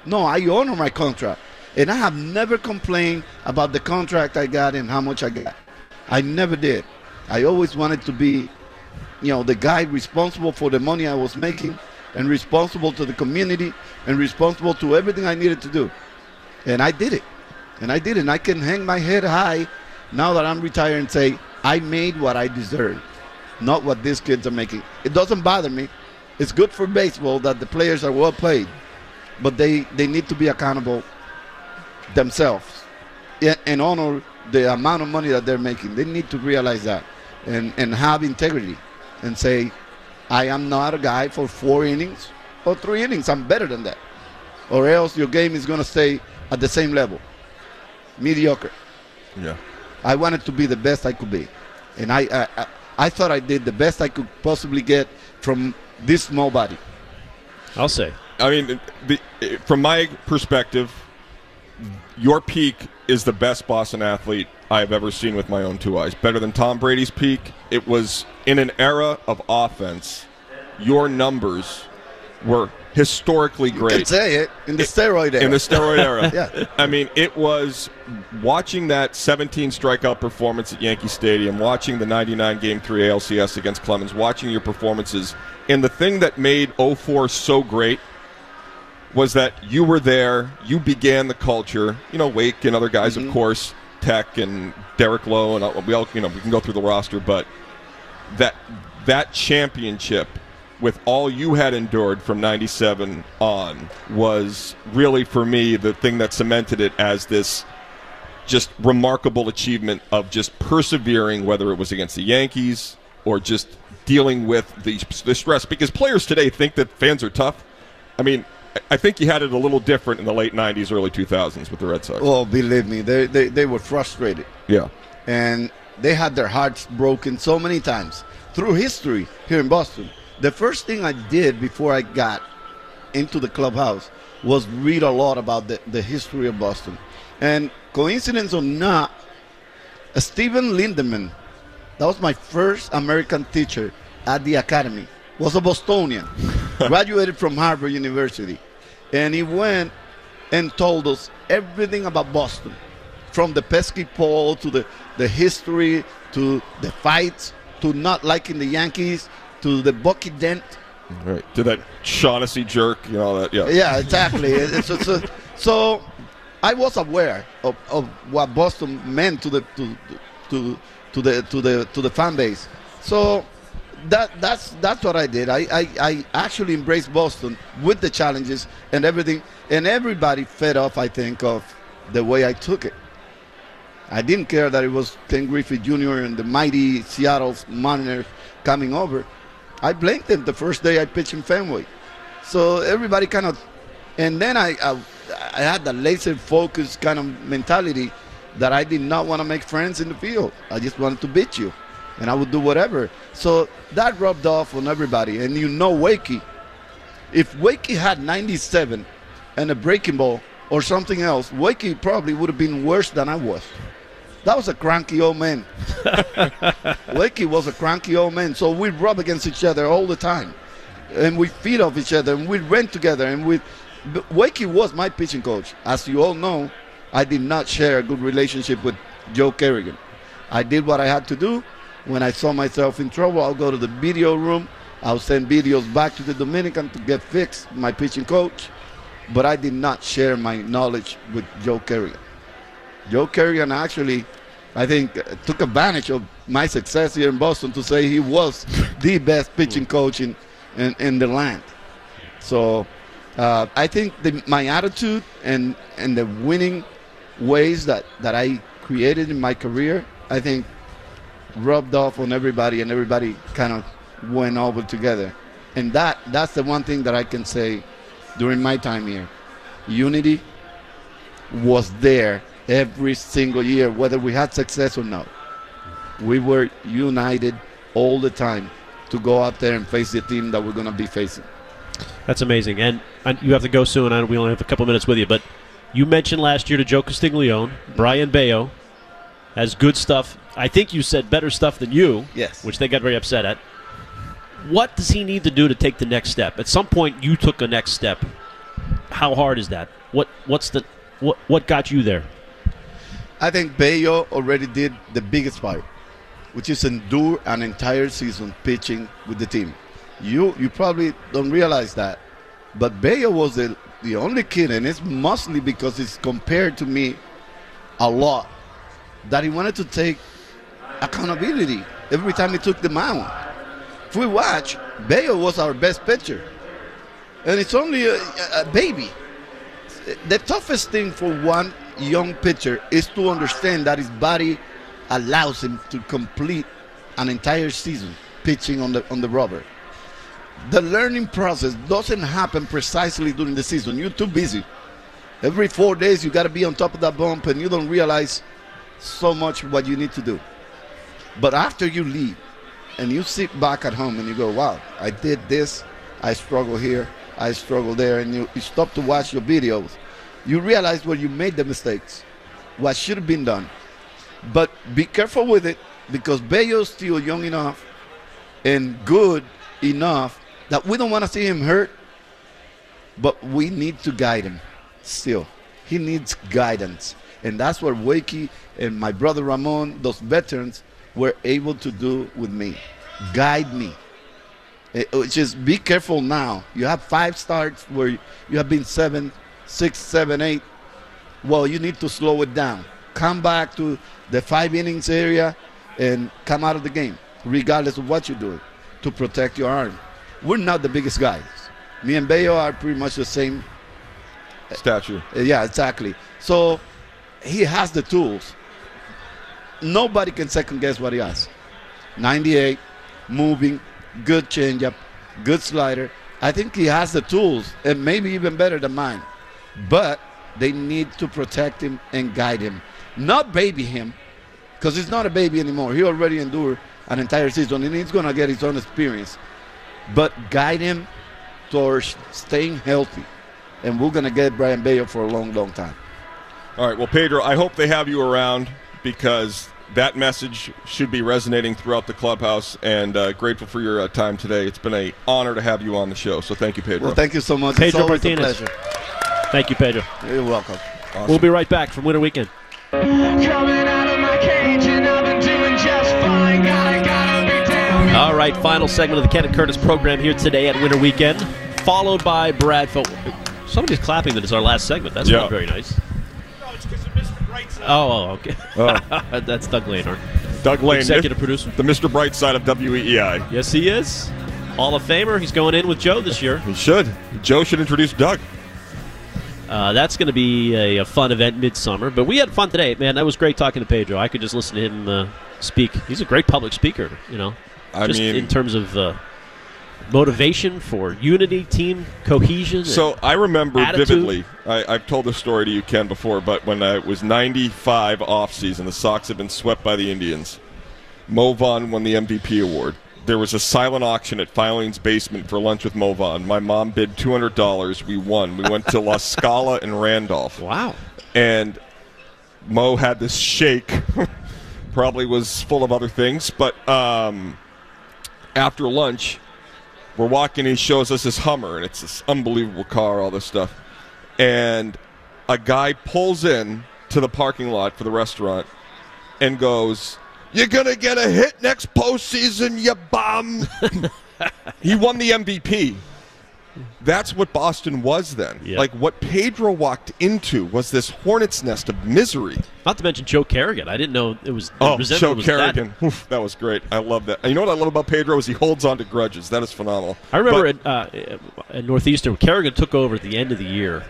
Speaker 7: No, I honor my contract. And I have never complained about the contract I got and how much I got. I never did. I always wanted to be you know, the guy responsible for the money I was making, and responsible to the community, and responsible to everything I needed to do. And I did it. And I did it. And I can hang my head high now that I'm retired and say, I made what I deserve, not what these kids are making. It doesn't bother me. It's good for baseball that the players are well paid, but they, they need to be accountable themselves and, and honor the amount of money that they're making. They need to realize that and, and have integrity and say, I am not a guy for four innings or three innings. I'm better than that. Or else your game is going to stay at the same level. Mediocre.
Speaker 3: Yeah.
Speaker 7: I wanted to be the best I could be. And I, I, I, I thought I did the best I could possibly get from this small body.
Speaker 2: I'll say.
Speaker 3: I mean, the, from my perspective, your peak is the best Boston athlete I have ever seen with my own two eyes. Better than Tom Brady's peak. It was in an era of offense. Your numbers were historically
Speaker 7: You
Speaker 3: great.
Speaker 7: can say it in the steroid era.
Speaker 3: in the steroid era.
Speaker 7: Yeah.
Speaker 3: I mean, it was watching that 17 strikeout performance at Yankee Stadium, watching the 99 Game 3 ALCS against Clemens, watching your performances. And the thing that made 04 so great was that you were there, you began the culture. You know, Wake and other guys, of mm-hmm. course, Tek and Derek Lowe, and all- we all, you know, we can go through the roster, but that that championship with all you had endured from 97 on was really for me the thing that cemented it as this just remarkable achievement of just persevering whether it was against the Yankees or just dealing with the, the stress because players today think that fans are tough I mean I- think you had it a little different in the late 90s early 2000s with the Red Sox
Speaker 7: Oh, believe me, they, they, they were frustrated.
Speaker 3: yeah
Speaker 7: and they had their hearts broken so many times through history here in Boston. The first thing I did before I got into the clubhouse was read a lot about the, the history of Boston. And coincidence or not, Stephen Lindemann, that was my first American teacher at the academy, was a Bostonian, graduated from Harvard University. And he went and told us everything about Boston from the pesky pole to the, the history to the fights to not liking the Yankees to the Bucky Dent.
Speaker 3: right to that Shaughnessy jerk you know that yeah
Speaker 7: Yeah, exactly. It's- it's- it's- so I was aware of, of what Boston meant to the to, to to the to the to the fan base. So that that's that's what I did. I, I, I actually embraced Boston with the challenges and everything, and everybody fed off. I think of the way I took it. I didn't care that it was Ken Griffey Jr. and the mighty Seattle Mariners coming over. I blamed them the first day I pitched in Fenway. So everybody kind of, and then I, I, I had the laser focus kind of mentality that I did not want to make friends in the field. I just wanted to beat you, and I would do whatever. So that rubbed off on everybody. And you know, Wakey, if Wakey had 97 and a breaking ball or something else, Wakey probably would have been worse than I was. That was a cranky old man. Wakey was a cranky old man, so we rub against each other all the time, and we feed off each other, and we rent together, and we. Wakey was my pitching coach, as you all know. I did not share a good relationship with Joe Kerrigan. I did what I had to do. When I saw myself in trouble, I'll go to the video room. I'll send videos back to the Dominican to get fixed. My pitching coach, but I did not share my knowledge with Joe Kerrigan. Joe Kerrigan actually, I think, uh, took advantage of my success here in Boston to say he was the best pitching coach in, in, in the land. So uh, I think the, my attitude and, and the winning ways that, that I created in my career, I think, rubbed off on everybody, and everybody kind of went over together. And that that's the one thing that I can say during my time here. Unity was there every single year, whether we had success or not. We were united all the time to go out there and face the team that we're going to be facing.
Speaker 2: That's amazing. And, and you have to go soon. We only have a couple minutes with you, but you mentioned last year to Joe Castiglione, Brayan Bello has good stuff. I think you said better stuff than you.
Speaker 7: Yes.
Speaker 2: Which they got very upset at. What does he need to do to take the next step? At some point, you took a next step. How hard is that? What What's the what What got you there?
Speaker 7: I think Bello already did the biggest part. which is endure an entire season pitching with the team. You you probably don't realize that, but Bello was the the only kid, and it's mostly because it's compared to me a lot that he wanted to take accountability every time he took the mound. If we watch, Bello was our best pitcher, and it's only a, a baby. The toughest thing for one young pitcher is to understand that his body allows him to complete an entire season pitching on the on the rubber. The learning process doesn't happen precisely during the season. You're too busy. Every four days you got to be on top of that bump, and you don't realize so much what you need to do. But after you leave, and you sit back at home and you go, "Wow, I did this. I struggle here. I struggle there," and you, you stop to watch your videos, you realize where you made the mistakes, what should have been done. But be careful with it because Bello's still young enough and good enough that we don't want to see him hurt, but we need to guide him still. He needs guidance. And that's what Wakey and my brother Ramon, those veterans, were able to do with me. Guide me. Eh, Which is be careful now. You have five starts where you have been seven, six, seven, eight. Well, you need to slow it down. Come back to the five innings area and come out of the game, regardless of what you do, to protect your arm. We're not the biggest guys. Me and Bello are pretty much the same.
Speaker 3: Statue.
Speaker 7: Uh, Yeah, exactly. So he has the tools. Nobody can second guess what he has. 98, moving, good changeup, good slider. I think he has the tools, and maybe even better than mine. But they need to protect him and guide him, not baby him, because he's not a baby anymore. He already endured an entire season, and he's going to get his own experience. But guide him towards staying healthy, and we're going to get Brayan Bello for a long, long time.
Speaker 3: All right. Well, Pedro, I hope they have you around because that message should be resonating throughout the clubhouse. And uh, grateful for your uh, time today. It's been a honor to have you on the show. So thank you, Pedro.
Speaker 7: Well, thank you so much.
Speaker 2: Pedro
Speaker 7: it's
Speaker 2: Martinez.
Speaker 7: a pleasure.
Speaker 2: Thank you, Pedro.
Speaker 7: You're welcome.
Speaker 2: We'll be right back from Winter Weekend.
Speaker 8: Coming out of my cage and I've been doing just fine. Gotta, gotta be down.
Speaker 2: All right, final segment of the Ken and Curtis program here today at Winter Weekend, followed by Brad. Fo- Somebody's clapping that it's our last segment. That's
Speaker 3: Yeah.
Speaker 2: not very nice. Oh, oh, okay. That's Doug Lanor,
Speaker 3: Doug Lane,
Speaker 2: executive producer.
Speaker 3: the Mr. Brightside of WEEI.
Speaker 2: Yes, he is. Hall of Famer. He's going in with Joe this year.
Speaker 3: He should. Joe should introduce Doug.
Speaker 2: Uh, that's going to be a, a fun event midsummer. But we had fun today, man. That was great talking to Pedro. I could just listen to him uh, speak. He's a great public speaker, you know.
Speaker 3: I
Speaker 2: just
Speaker 3: mean-
Speaker 2: in terms of uh, motivation for unity, team cohesion.
Speaker 3: So I remember
Speaker 2: Attitude.
Speaker 3: vividly. I, I've told this story to you, Ken, before, but when I was 95 off season, the Sox had been swept by the Indians. Mo Vaughn won the MVP award. There was a silent auction at Filene's basement for lunch with Mo Vaughn. My mom bid $200. We won. We went to La Scala and Randolph.
Speaker 2: wow.
Speaker 3: and Mo had this shake. Probably was full of other things, but um, after lunch, we're walking. He shows us his Hummer, and it's this unbelievable car, all this stuff. And a guy pulls in to the parking lot for the restaurant and goes, "You're gonna get a hit next postseason, you bum." he won the MVP. That's what Boston was then.
Speaker 2: Yeah.
Speaker 3: Like what Pedro walked into was this hornet's nest of misery.
Speaker 2: Not to mention Joe Kerrigan. I didn't know it was.
Speaker 3: Oh, Joe
Speaker 2: was
Speaker 3: Kerrigan.
Speaker 2: That.
Speaker 3: Oof, that was great. I love that. And you know what I love about Pedro is he holds on to grudges. That is phenomenal.
Speaker 2: I remember
Speaker 3: But-
Speaker 2: at, uh, at Northeastern, Kerrigan took over at the end of the year,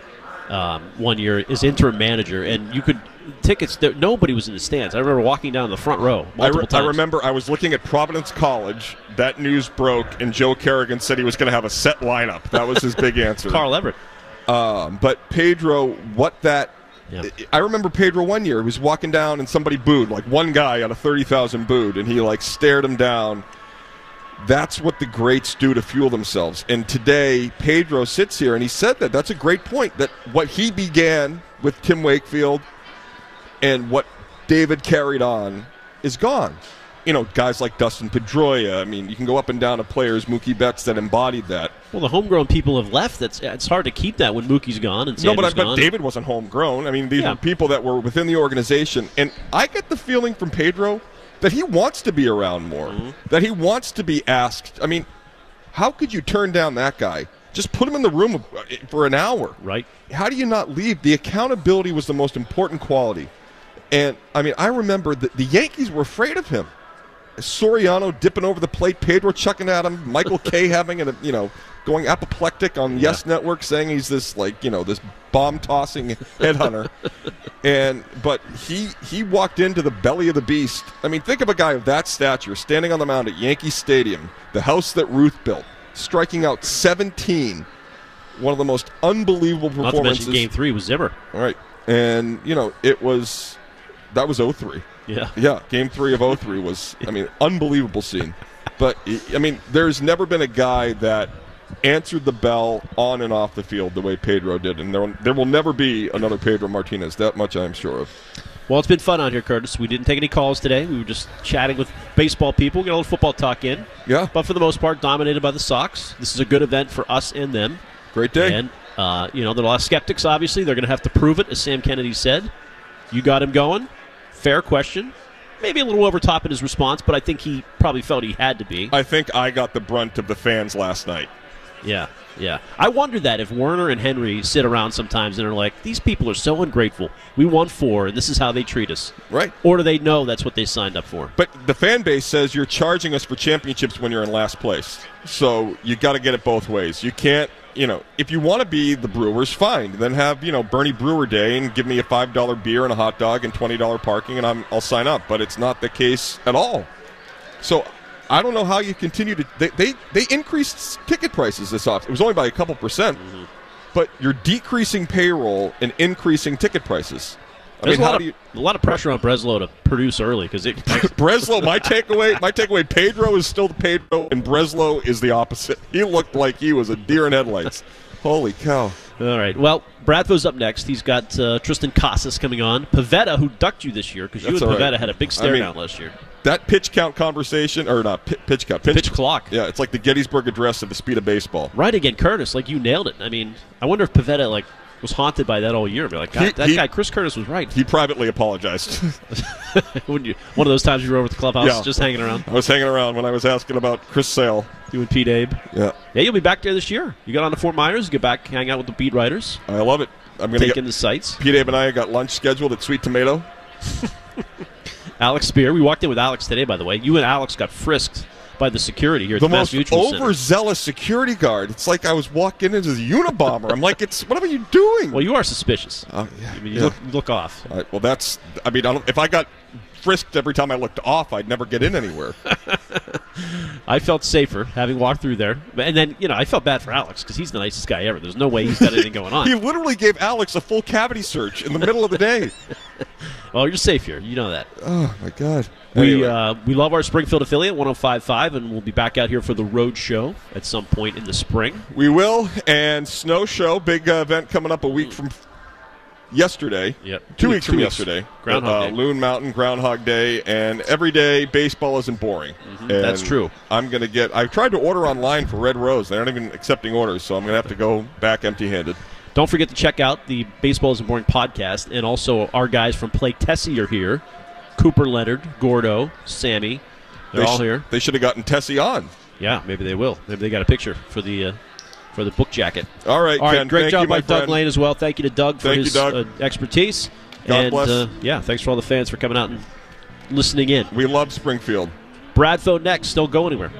Speaker 2: um, one year as interim manager, and you could tickets. There, nobody was in the stands. I remember walking down the front row
Speaker 3: I, re- I remember I was looking at Providence College. That news broke, and Joe Kerrigan said he was going to have a set lineup. That was his big answer.
Speaker 2: Carl Everett.
Speaker 3: Um, but Pedro, what that.
Speaker 2: Yeah.
Speaker 3: I remember Pedro one year. He was walking down, and somebody booed. Like one guy out of thirty thousand booed, and he like stared him down. That's what the greats do to fuel themselves. And today, Pedro sits here, and he said that. That's a great point. That what he began with Tim Wakefield, and what David carried on, is gone. You know, guys like Dustin Pedroia. I mean, you can go up and down to players, Mookie Betts, that embodied that.
Speaker 2: Well, the homegrown people have left. That's it's hard to keep that when Mookie's gone and Sam's gone.
Speaker 3: No, but,
Speaker 2: Sanders
Speaker 3: but. David wasn't homegrown. I mean, these
Speaker 2: Yeah.
Speaker 3: were people that were within the organization. And I get the feeling from Pedro that he wants to be around more, that he wants to be asked. I mean, how could you turn down that guy? Just put him in the room uh, for an hour.
Speaker 2: Right.
Speaker 3: How do you not leave? The accountability was the most important quality. And I mean, I remember that the Yankees were afraid of him. Soriano dipping over the plate, Pedro chucking at him, Michael Kay having a you know going apoplectic on Yes Network, saying he's this like you know this bomb tossing headhunter, and but he he walked into the belly of the beast. I mean, think of a guy of that stature standing on the mound at Yankee Stadium, the house that Ruth built, striking out 17. One of the most unbelievable performances.
Speaker 2: Game Three was Zimmer.
Speaker 3: All right. And, you know, it was, that was 03.
Speaker 2: Yeah.
Speaker 3: Yeah. Game three of 03 was, I mean, unbelievable scene. But, I mean, there's never been a guy that answered the bell on and off the field the way Pedro did. And there, there will never be another Pedro Martinez. That much I'm sure of.
Speaker 2: Well, it's been fun out here, Curtis. We didn't take any calls today. We were just chatting with baseball people, get a little football talk in.
Speaker 3: Yeah.
Speaker 2: But for the most part, dominated by the Sox. This is a good event for us and them.
Speaker 3: Great day.
Speaker 2: And, uh, you know, there are a lot of skeptics, obviously. They're going to have to prove it, as Sam Kennedy said. You got him going. Fair question. Maybe a little over top in his response, but I think he probably felt he had to be.
Speaker 3: I think I got the brunt of the fans last night.
Speaker 2: Yeah, yeah. I wonder that if Werner and Henry sit around sometimes and are like, these people are so ungrateful. We won four, and this is how they treat us.
Speaker 3: Right.
Speaker 2: Or do they know that's what they signed up for?
Speaker 3: But the fan base says you're charging us for championships when you're in last place. So you got to get it both ways. You can't, you know, if you want to be the Brewers, fine. Then have, you know, Bernie Brewer Day and give me a $5 beer and a hot dog and $20 parking and I'm, I'll sign up. But it's not the case at all. So I don't know how you continue to. They, they, they increased ticket prices this off. It was only by a couple percent. But you're decreasing payroll and increasing ticket prices. I
Speaker 2: There's
Speaker 3: mean,
Speaker 2: a,
Speaker 3: how
Speaker 2: lot
Speaker 3: do
Speaker 2: of,
Speaker 3: you.
Speaker 2: a lot of pressure on Breslow to produce early because it.
Speaker 3: Breslow, my takeaway, my takeaway, Pedro is still the Pedro, and Breslow is the opposite. He looked like he was a deer in headlights. Holy cow!
Speaker 2: All right. Well, Bradford's up next. He's got uh, Triston Casas coming on. Pivetta, who ducked you this year because you
Speaker 3: That's
Speaker 2: and
Speaker 3: all right.
Speaker 2: Pivetta had a big
Speaker 3: I
Speaker 2: stare
Speaker 3: mean-
Speaker 2: down last year.
Speaker 3: That pitch count conversation, or not pi- pitch count,
Speaker 2: Pitch clock.
Speaker 3: Yeah, it's like the Gettysburg Address of the speed of baseball.
Speaker 2: Right again, Curtis. Like you nailed it. I mean, I wonder if Pivetta like was haunted by that all year. Be like, God,
Speaker 3: He-
Speaker 2: that
Speaker 3: he-
Speaker 2: guy Chris Curtis was right.
Speaker 3: He privately apologized.
Speaker 2: Wouldn't you? One of those times you were over at the clubhouse,
Speaker 3: Yeah.
Speaker 2: just hanging around,
Speaker 3: I was hanging around when I was asking about Chris Sale.
Speaker 2: you and Pete Abe.
Speaker 3: Yeah,
Speaker 2: Yeah, you'll be back there this year. You got on to Fort Myers. You get back, hang out with the beat writers,
Speaker 3: I love it. I'm going to
Speaker 2: take
Speaker 3: get
Speaker 2: in the sights.
Speaker 3: Pete Abe and I got lunch scheduled at Sweet Tomato.
Speaker 2: Alex Speier. We walked in with Alex today, by the way. You and Alex got frisked by the security here at
Speaker 3: The
Speaker 2: the,
Speaker 3: most
Speaker 2: Mutual Center.
Speaker 3: overzealous security guard. It's like I was walking into the Unabomber. I'm like, it's what are you doing?
Speaker 2: Well, you are suspicious.
Speaker 3: Oh, yeah,
Speaker 2: I mean, you
Speaker 3: yeah.
Speaker 2: look, look off.
Speaker 3: Right, well, that's. I mean, I don't, if I got frisked every time I looked off, I'd never get in anywhere.
Speaker 2: I felt safer having walked through there, and then you know I felt bad for Alex because he's the nicest guy ever. There's no way he's got anything going on.
Speaker 3: he literally gave Alex a full cavity search in the middle of the day.
Speaker 2: well, you're safe here. You know that.
Speaker 3: Oh my god.
Speaker 2: We
Speaker 3: Anyway,
Speaker 2: uh, we love our Springfield affiliate 105.5, and we'll be back out here for the road show at some point in the spring.
Speaker 3: we will and snow show big uh, event coming up a week from yesterday.
Speaker 2: Yep.
Speaker 3: Two,
Speaker 2: Two
Speaker 3: weeks
Speaker 2: weeks-
Speaker 3: from
Speaker 2: weeks.
Speaker 3: yesterday.
Speaker 2: Groundhog
Speaker 3: uh,
Speaker 2: Day.
Speaker 3: Loon Mountain Groundhog Day, and every day baseball isn't boring.
Speaker 2: Mm-hmm. That's true.
Speaker 3: I'm gonna get. I've tried to order online for Red Rose. They aren't even accepting orders, so I'm gonna have to go back empty-handed.
Speaker 2: Don't forget to check out the Baseball Isn't Boring podcast, and also our guys from Play Tessie are here. Cooper Leonard, Gordo, Sammy, they're
Speaker 3: They
Speaker 2: all
Speaker 3: sh-
Speaker 2: here.
Speaker 3: They should have gotten Tessie on.
Speaker 2: Yeah, maybe they will. Maybe they got a picture for the uh, for the book jacket.
Speaker 3: All right,
Speaker 2: All right,
Speaker 3: Ken.
Speaker 2: great
Speaker 3: thank
Speaker 2: job
Speaker 3: you,
Speaker 2: by Doug
Speaker 3: friend.
Speaker 2: Lane as well. Thank you to Doug for
Speaker 3: Thank you,
Speaker 2: his
Speaker 3: Doug.
Speaker 2: Uh, expertise.
Speaker 3: God
Speaker 2: and
Speaker 3: bless.
Speaker 2: Uh, yeah, thanks for all the fans for coming out and listening in.
Speaker 3: We love Springfield.
Speaker 2: Bradford next. Don't go anywhere.